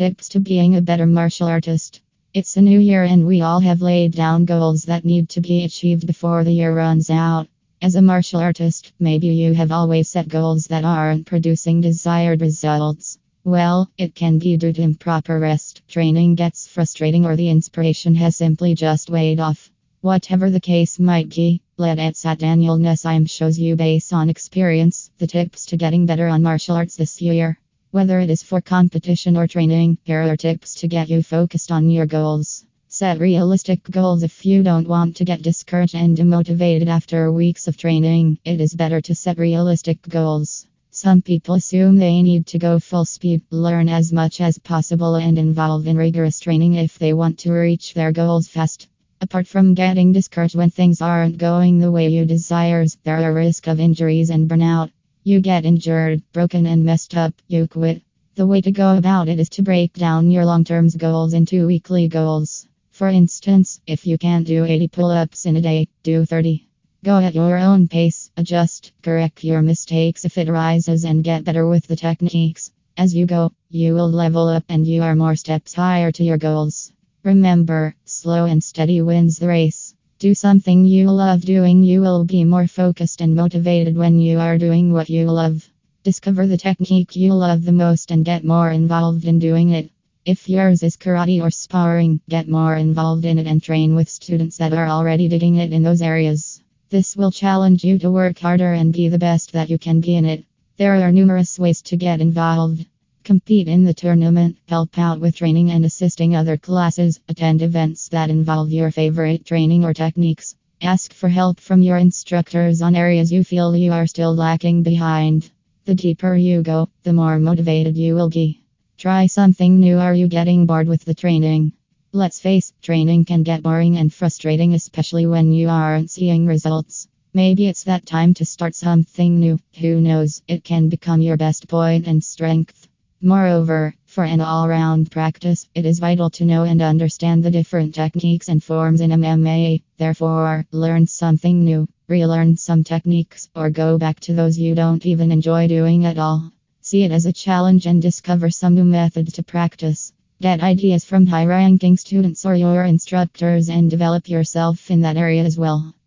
Tips to being a better martial artist. It's a new year and we all have laid down goals that need to be achieved before the year runs out. As a martial artist, maybe you have always set goals that aren't producing desired results. Well, it can be due to improper rest, training gets frustrating, or the inspiration has simply just weighed off. Whatever the case might be, let us at Daniel Nessheim shows you based on experience the tips to getting better on martial arts this year. Whether it is for competition or training, here are tips to get you focused on your goals. Set realistic goals if you don't want to get discouraged and demotivated after weeks of training. It is better to set realistic goals. Some people assume they need to go full speed, learn as much as possible, and involve in rigorous training if they want to reach their goals fast. Apart from getting discouraged when things aren't going the way you desire, there are risk of injuries and burnout. You get injured, broken and messed up, you quit. The way to go about it is to break down your long-term goals into weekly goals. For instance, if you can't do 80 pull-ups in a day, do 30. Go at your own pace, adjust, correct your mistakes if it arises and get better with the techniques. As you go, you will level up and you are more steps higher to your goals. Remember, slow and steady wins the race. Do something you love doing, you will be more focused and motivated when you are doing what you love. Discover the technique you love the most and get more involved in doing it. If yours is karate or sparring, get more involved in it and train with students that are already digging it in those areas. This will challenge you to work harder and be the best that you can be in it. There are numerous ways to get involved. Compete in the tournament, help out with training and assisting other classes, attend events that involve your favorite training or techniques. Ask for help from your instructors on areas you feel you are still lacking behind. The deeper you go, the more motivated you will be. Try something new. Are you getting bored with the training? Let's face, training can get boring and frustrating, especially when you aren't seeing results. Maybe it's that time to start something new. Who knows, it can become your best point and strength. Moreover, for an all round practice, it is vital to know and understand the different techniques and forms in MMA. Therefore, learn something new, relearn some techniques, or go back to those you don't even enjoy doing at all. See it as a challenge and discover some new methods to practice. Get ideas from high ranking students or your instructors and develop yourself in that area as well.